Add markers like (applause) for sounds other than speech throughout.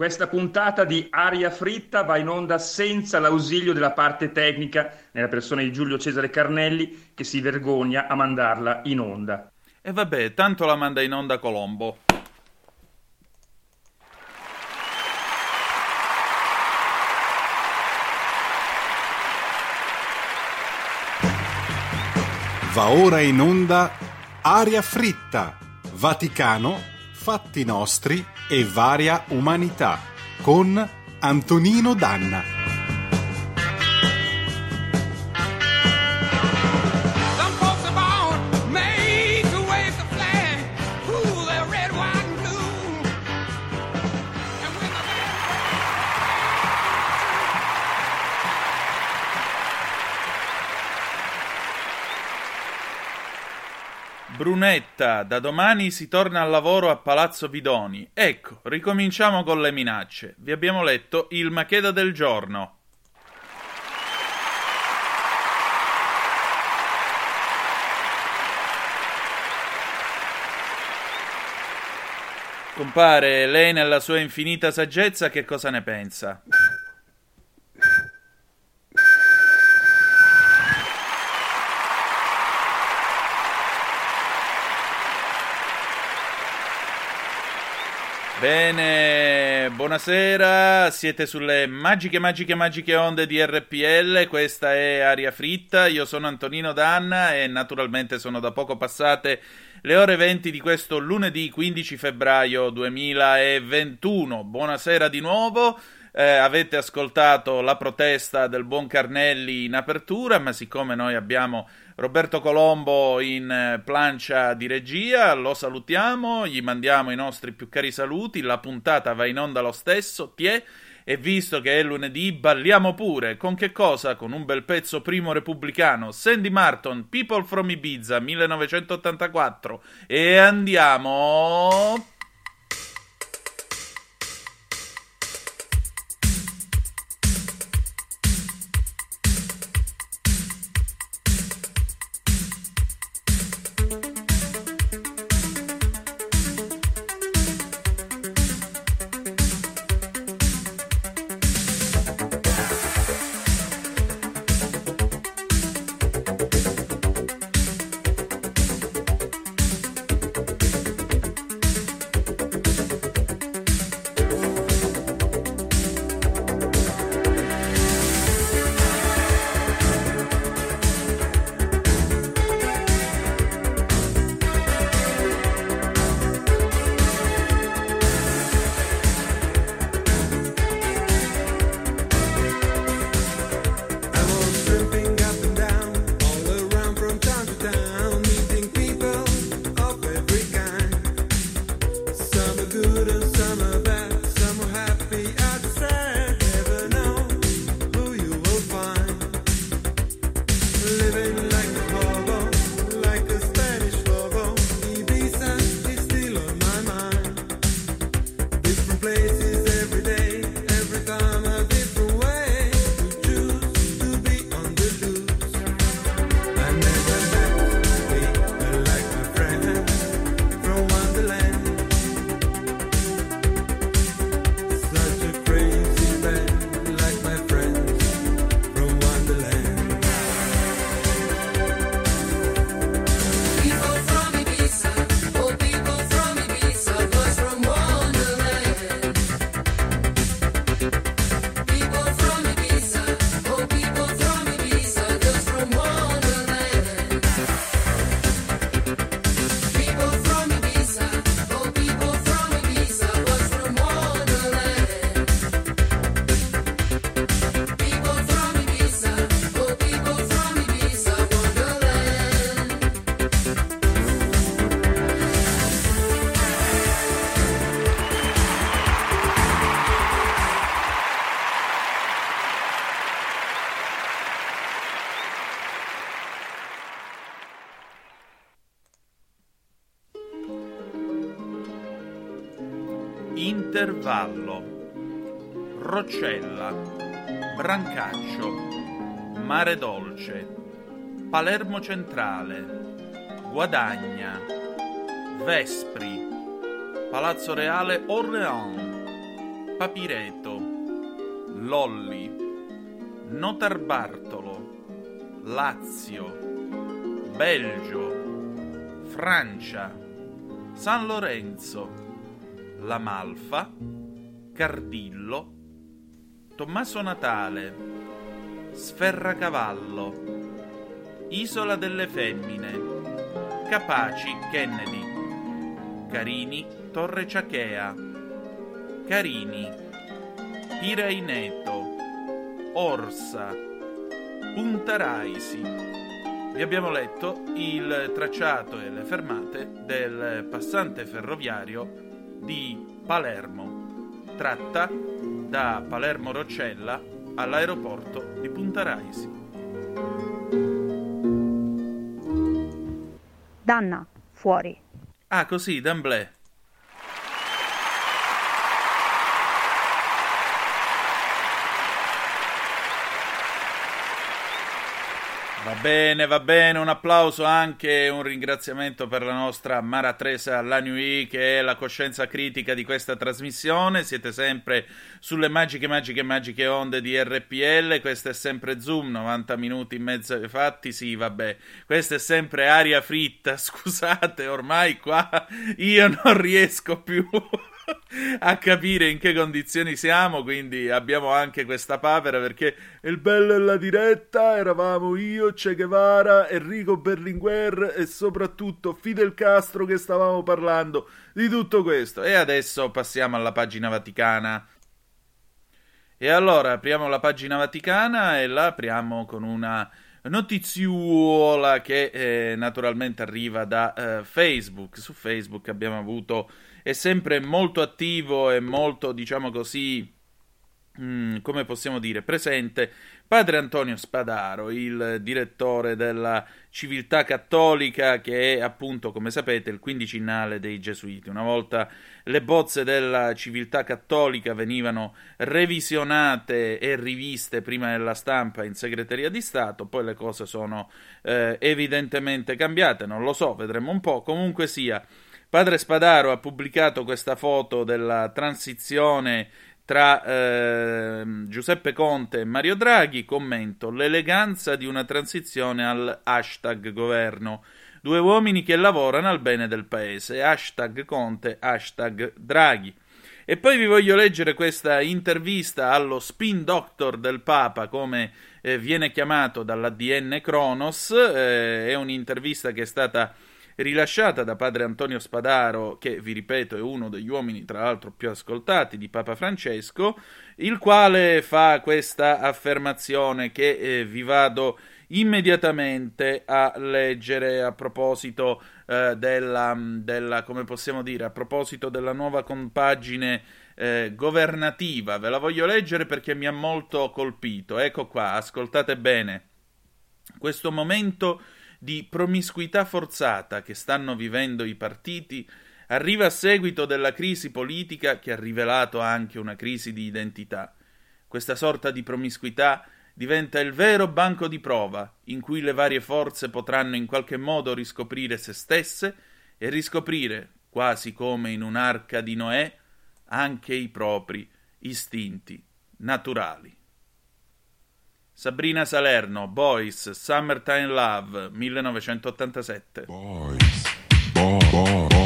Questa puntata di Aria Fritta va in onda senza l'ausilio della parte tecnica, nella persona di Giulio Cesare Carnelli, che si vergogna a mandarla in onda. E vabbè, tanto la manda in onda Colombo. Va ora in onda Aria Fritta, Vaticano, Fatti Nostri e Varia Umanità con Antonino Danna. Brunetta, da domani si torna al lavoro a Palazzo Vidoni. Ecco, ricominciamo con le minacce. Vi abbiamo letto il Macheda del giorno. Compare, lei nella sua infinita saggezza che cosa ne pensa? Bene, buonasera, siete sulle magiche, magiche, magiche onde di RPL, questa è Aria Fritta, io sono Antonino Danna e naturalmente sono da poco passate le ore 20 di questo lunedì 15 febbraio 2021. Buonasera di nuovo. Eh, avete ascoltato la protesta del buon Carnelli in apertura, ma siccome noi abbiamo Roberto Colombo in eh, plancia di regia, lo salutiamo, gli mandiamo i nostri più cari saluti, la puntata va in onda lo stesso, tiè, e visto che è lunedì balliamo pure, con che cosa? Con un bel pezzo primo repubblicano, Sandy Martin, People from Ibiza 1984, e andiamo... Intervallo, Roccella, Brancaccio, Mare Dolce, Palermo Centrale, Guadagna, Vespri, Palazzo Reale Orléans, Papireto, Lolli, Notarbartolo, Lazio, Belgio, Francia, San Lorenzo, La Malfa, Cardillo, Tommaso Natale, Sferracavallo, Isola delle Femmine, Capaci Kennedy, Carini Torre Ciachea, Carini, Piraineto, Orsa, Punta Raisi. Vi abbiamo letto il tracciato e le fermate del passante ferroviario di Palermo, tratta da Palermo Roccella all'aeroporto di Punta Raisi. Danna, fuori. Ah, così, d'amblè. Bene, va bene, un applauso anche e un ringraziamento per la nostra Mara Teresa Lanui che è la coscienza critica di questa trasmissione. Siete sempre sulle magiche, magiche, magiche onde di RPL. Questo è sempre Zoom, 90 minuti in mezzo ai fatti. Sì, vabbè, questa è sempre aria fritta. (laughs) Scusate, ormai qua io non riesco più (laughs) a capire in che condizioni siamo, quindi abbiamo anche questa papera perché il bello è la diretta, eravamo io, Che Guevara, Enrico Berlinguer e soprattutto Fidel Castro che stavamo parlando di tutto questo. E adesso passiamo alla pagina vaticana. E allora apriamo la pagina vaticana e la apriamo con una notiziuola che eh, naturalmente arriva da eh, Facebook. Su Facebook abbiamo avuto è sempre molto attivo e molto, diciamo così, mm, come possiamo dire, presente padre Antonio Spadaro, il direttore della Civiltà Cattolica, che è appunto, come sapete, il quindicinale dei Gesuiti. Una volta le bozze della Civiltà Cattolica venivano revisionate e riviste prima nella stampa in segreteria di Stato, poi le cose sono eh, evidentemente cambiate, non lo so, vedremo un po', comunque sia. Padre Spadaro ha pubblicato questa foto della transizione tra eh, Giuseppe Conte e Mario Draghi. Commento: l'eleganza di una transizione al hashtag governo. Due uomini che lavorano al bene del paese. Hashtag Conte, hashtag Draghi. E poi vi voglio leggere questa intervista allo spin doctor del Papa, come eh, viene chiamato dall'ADN Kronos. Eh, è un'intervista che è stata rilasciata da padre Antonio Spadaro, che vi ripeto è uno degli uomini tra l'altro più ascoltati di Papa Francesco, il quale fa questa affermazione che eh, vi vado immediatamente a leggere a proposito eh, della, della, come possiamo dire, a proposito della nuova compagine eh, governativa. Ve la voglio leggere perché mi ha molto colpito. Ecco qua, ascoltate bene. Questo momento di promiscuità forzata che stanno vivendo i partiti arriva a seguito della crisi politica che ha rivelato anche una crisi di identità. Questa sorta di promiscuità diventa il vero banco di prova in cui le varie forze potranno in qualche modo riscoprire se stesse e riscoprire, quasi come in un'arca di Noè, anche i propri istinti naturali. Sabrina Salerno, Boys, Summertime Love, 1987. Boys. Boy, boy, boys.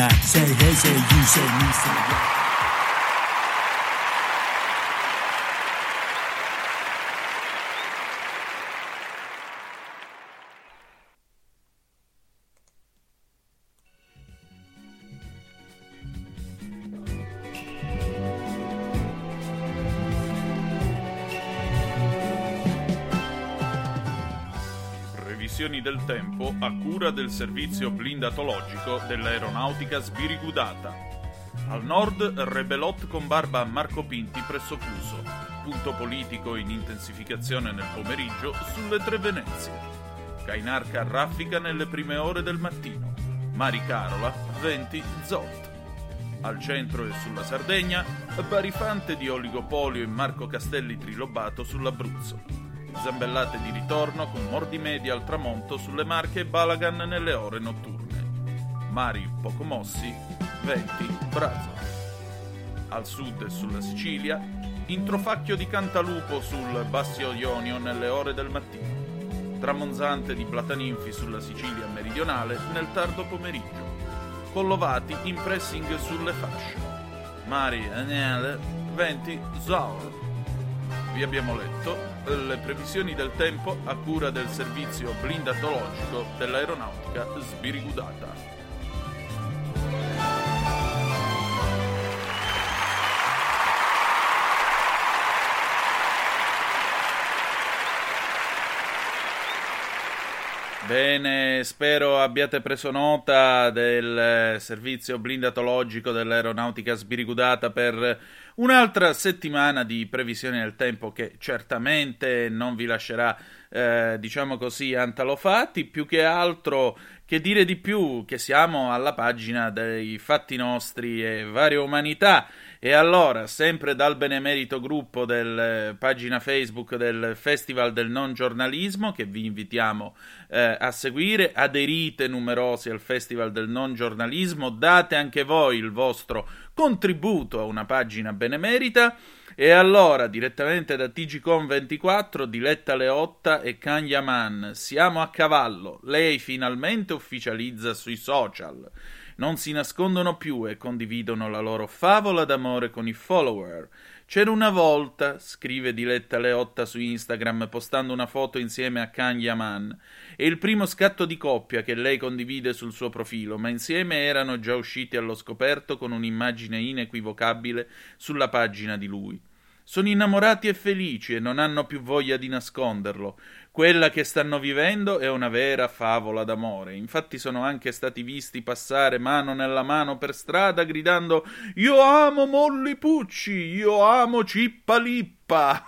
and I say hey. Previsioni del tempo a cura del servizio blindatologico dell'aeronautica sbirigudata. Al nord Rebelot con barba a Marco Pinti presso Cuso, punto politico in intensificazione nel pomeriggio sulle tre Venezie. Cainarca raffica nelle prime ore del mattino. Mari Carola, venti Zot. Al centro e sulla Sardegna, Barifante di Oligopolio e Marco Castelli Trilobato sull'Abruzzo. Zambellate di ritorno con mordi medi al tramonto sulle Marche Balagan nelle ore notturne. Mari poco mossi, venti Brazo. Al sud e sulla Sicilia, introfacchio di Cantalupo sul Bassio Ionio nelle ore del mattino. Tramonzante di Plataninfi sulla Sicilia meridionale nel tardo pomeriggio. Collovati in pressing sulle fasce. Mari Agnele, venti Zaur. Vi abbiamo letto le previsioni del tempo a cura del servizio blindatologico dell'aeronautica sbirigudata. Bene, spero abbiate preso nota del servizio blindatologico dell'aeronautica sbirigudata per un'altra settimana di previsione del tempo che certamente non vi lascerà, eh, diciamo così, antalofati, più che altro che dire di più che siamo alla pagina dei fatti nostri e varia umanità. E allora, sempre dal benemerito gruppo del eh, pagina Facebook del Festival del Non Giornalismo, che vi invitiamo eh, a seguire, aderite numerosi al Festival del Non Giornalismo, date anche voi il vostro contributo a una pagina benemerita. E allora, direttamente da TGCon24, Diletta Leotta e Can Yaman, siamo a cavallo. Lei finalmente ufficializza sui social. Non si nascondono più e condividono la loro favola d'amore con i follower. C'era una volta, scrive Diletta Leotta su Instagram postando una foto insieme a Can Yaman, è il primo scatto di coppia che lei condivide sul suo profilo, ma insieme erano già usciti allo scoperto con un'immagine inequivocabile sulla pagina di lui. Sono innamorati e felici e non hanno più voglia di nasconderlo. Quella che stanno vivendo è una vera favola d'amore. Infatti sono anche stati visti passare mano nella mano per strada gridando Io amo Molly Pucci, io amo Cippa Lippa.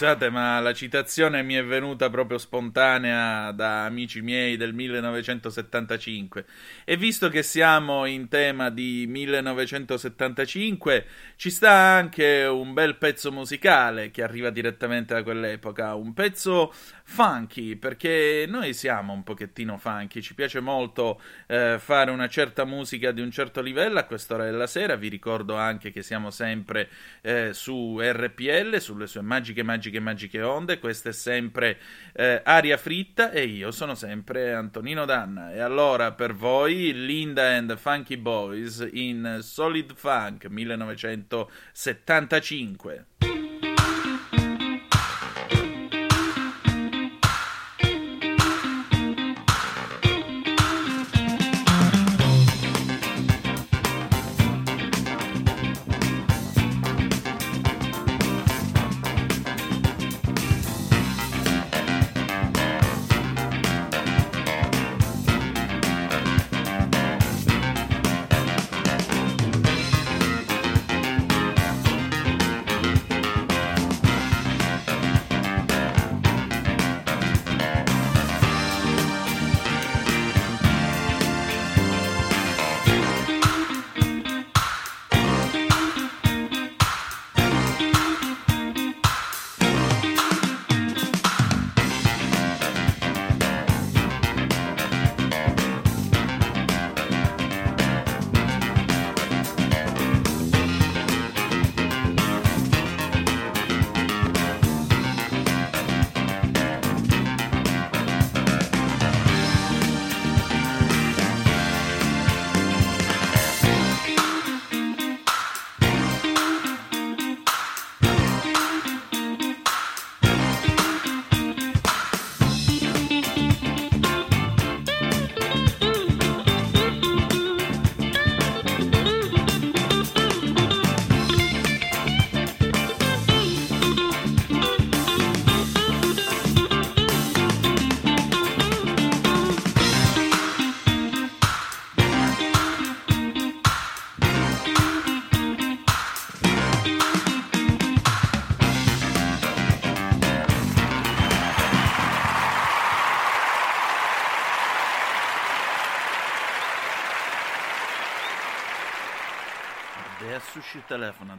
Scusate, ma la citazione mi è venuta proprio spontanea da amici miei del 1975. E visto che siamo in tema di 1975, ci sta anche un bel pezzo musicale che arriva direttamente da quell'epoca, un pezzo funky, perché noi siamo un pochettino funky, ci piace molto eh, fare una certa musica di un certo livello a quest'ora della sera. Vi ricordo anche che siamo sempre eh, su RPL, sulle sue magiche, magiche, magiche onde. Questa è sempre eh, Aria Fritta e io sono sempre Antonino Danna. E allora per voi Linda and the Funky Boys in Solid Funk 1975.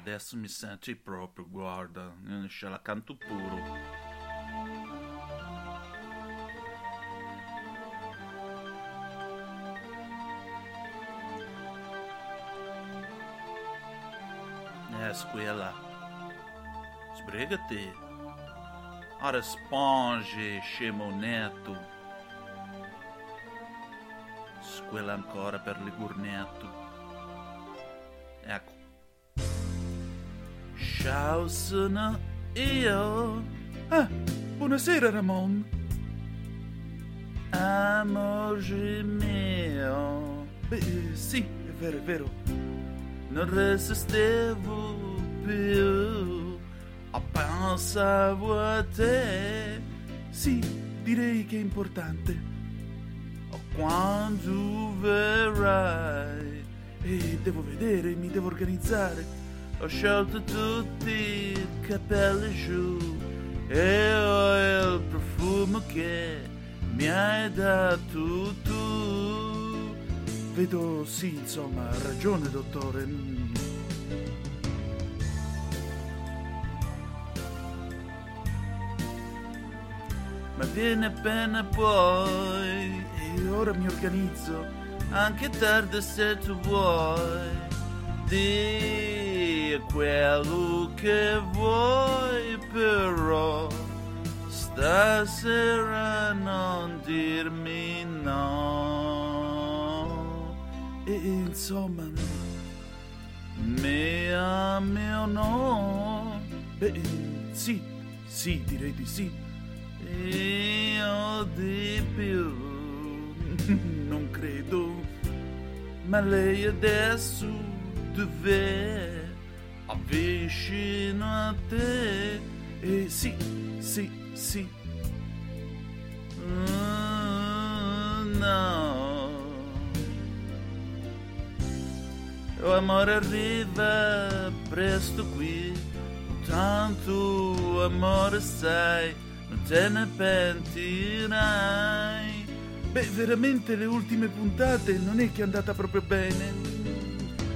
Adesso mi senti proprio, guarda, eh, ce la canto puro. É, squela. Esbrega-te. Ora, esponge, scemo neto. Squela ancora per ligurnetto. Ciao, sono io. Ah, buonasera, Ramon. Amore mio. Beh, eh, sì, è vero, è vero. Non resistevo più. Pensavo a te. Sì, direi che è importante. Quando verrai. E devo vedere, mi devo organizzare. Ho sciolto tutti i capelli giù. E ho il profumo che mi hai dato tu. Vedo, sì, insomma, ha ragione, dottore. Ma vieni appena puoi e ora mi organizzo, anche tardi se tu vuoi. Di quello che vuoi però, stasera non dirmi no. E insomma, mi ami o no? Beh, sì, sì, direi di sì. Io di più (laughs) non credo, ma lei adesso dov'è? Vicino a te, e sì, sì, sì. Mm, no. Amore arriva presto qui, tanto amore sai, non te ne pentirai. Beh, veramente le ultime puntate non è che è andata proprio bene.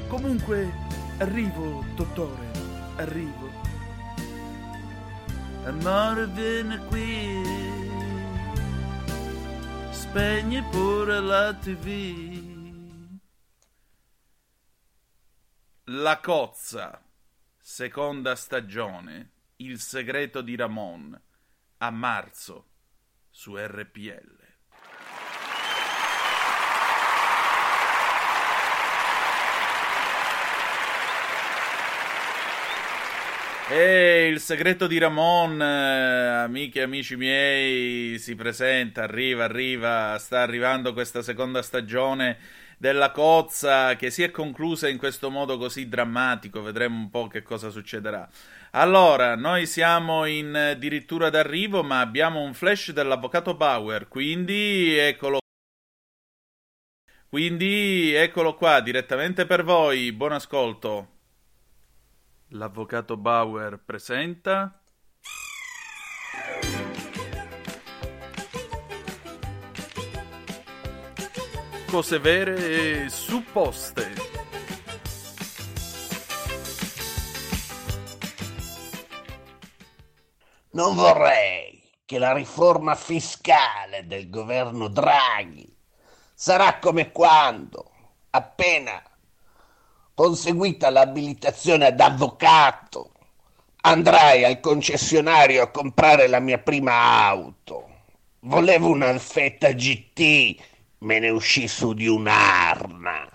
Comunque, arrivo, dottore, arrivo. Amore, vieni qui. Spegni pure la TV. La cozza, seconda stagione, Il segreto di Ramon, a marzo, su RPL. E il segreto di Ramon, eh, amiche e amici miei, si presenta, arriva, arriva, sta arrivando questa seconda stagione della cozza che si è conclusa in questo modo così drammatico, vedremo un po' che cosa succederà. Allora, noi siamo in eh, addirittura d'arrivo, ma abbiamo un flash dell'avvocato Bauer, quindi eccolo quindi eccolo qua, direttamente per voi, buon ascolto. L'avvocato Bauer presenta. Cose vere e supposte. Non vorrei che la riforma fiscale del governo Draghi sarà come quando, appena conseguita l'abilitazione ad avvocato, andrai al concessionario a comprare la mia prima auto. Volevo un Alfetta GT, me ne uscì su di un'arna.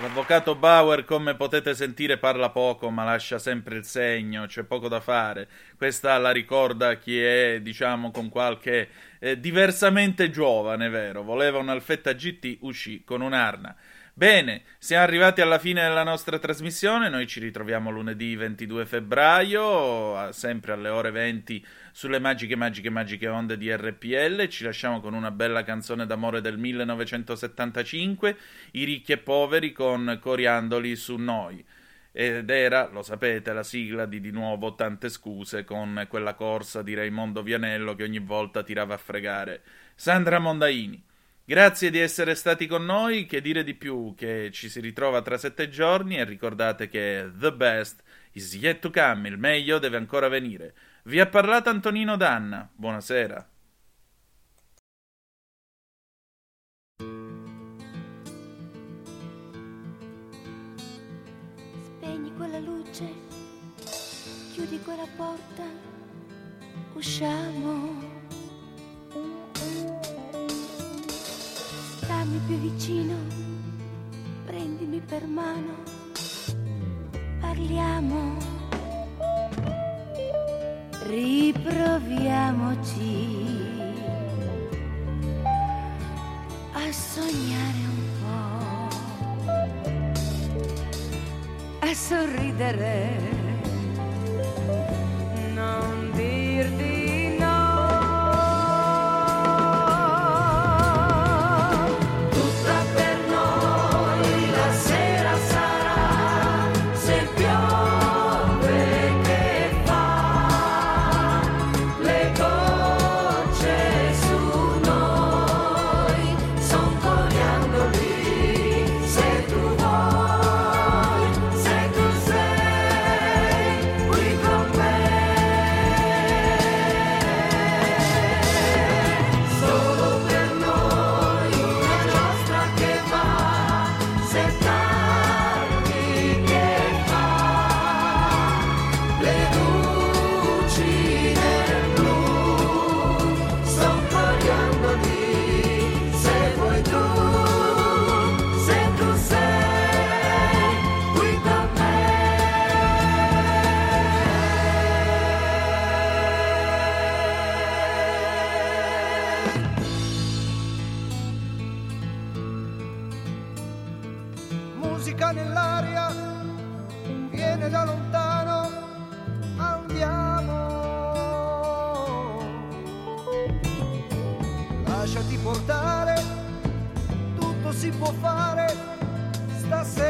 L'avvocato Bauer, come potete sentire, parla poco, ma lascia sempre il segno, c'è poco da fare. Questa la ricorda chi è, diciamo, con qualche eh, diversamente giovane, vero? Voleva un'Alfetta GT, uscì con un'arna. Bene, siamo arrivati alla fine della nostra trasmissione, noi ci ritroviamo lunedì 22 febbraio, sempre alle ore 20 sulle magiche, magiche, magiche onde di RPL, ci lasciamo con una bella canzone d'amore del 1975, I ricchi e poveri con Coriandoli su noi. ed era, lo sapete, la sigla di di nuovo tante scuse con quella corsa di Raimondo Vianello che ogni volta tirava a fregare Sandra Mondaini. Grazie di essere stati con noi, che dire di più che ci si ritrova tra sette giorni e ricordate che the best is yet to come, il meglio deve ancora venire. Vi ha parlato Antonino Danna, buonasera. Spegni quella luce, chiudi quella porta, usciamo. Stammi più vicino, prendimi per mano, parliamo. Riproviamoci a sognare un po' a sorridere. Lasciati portare, tutto si può fare stasera.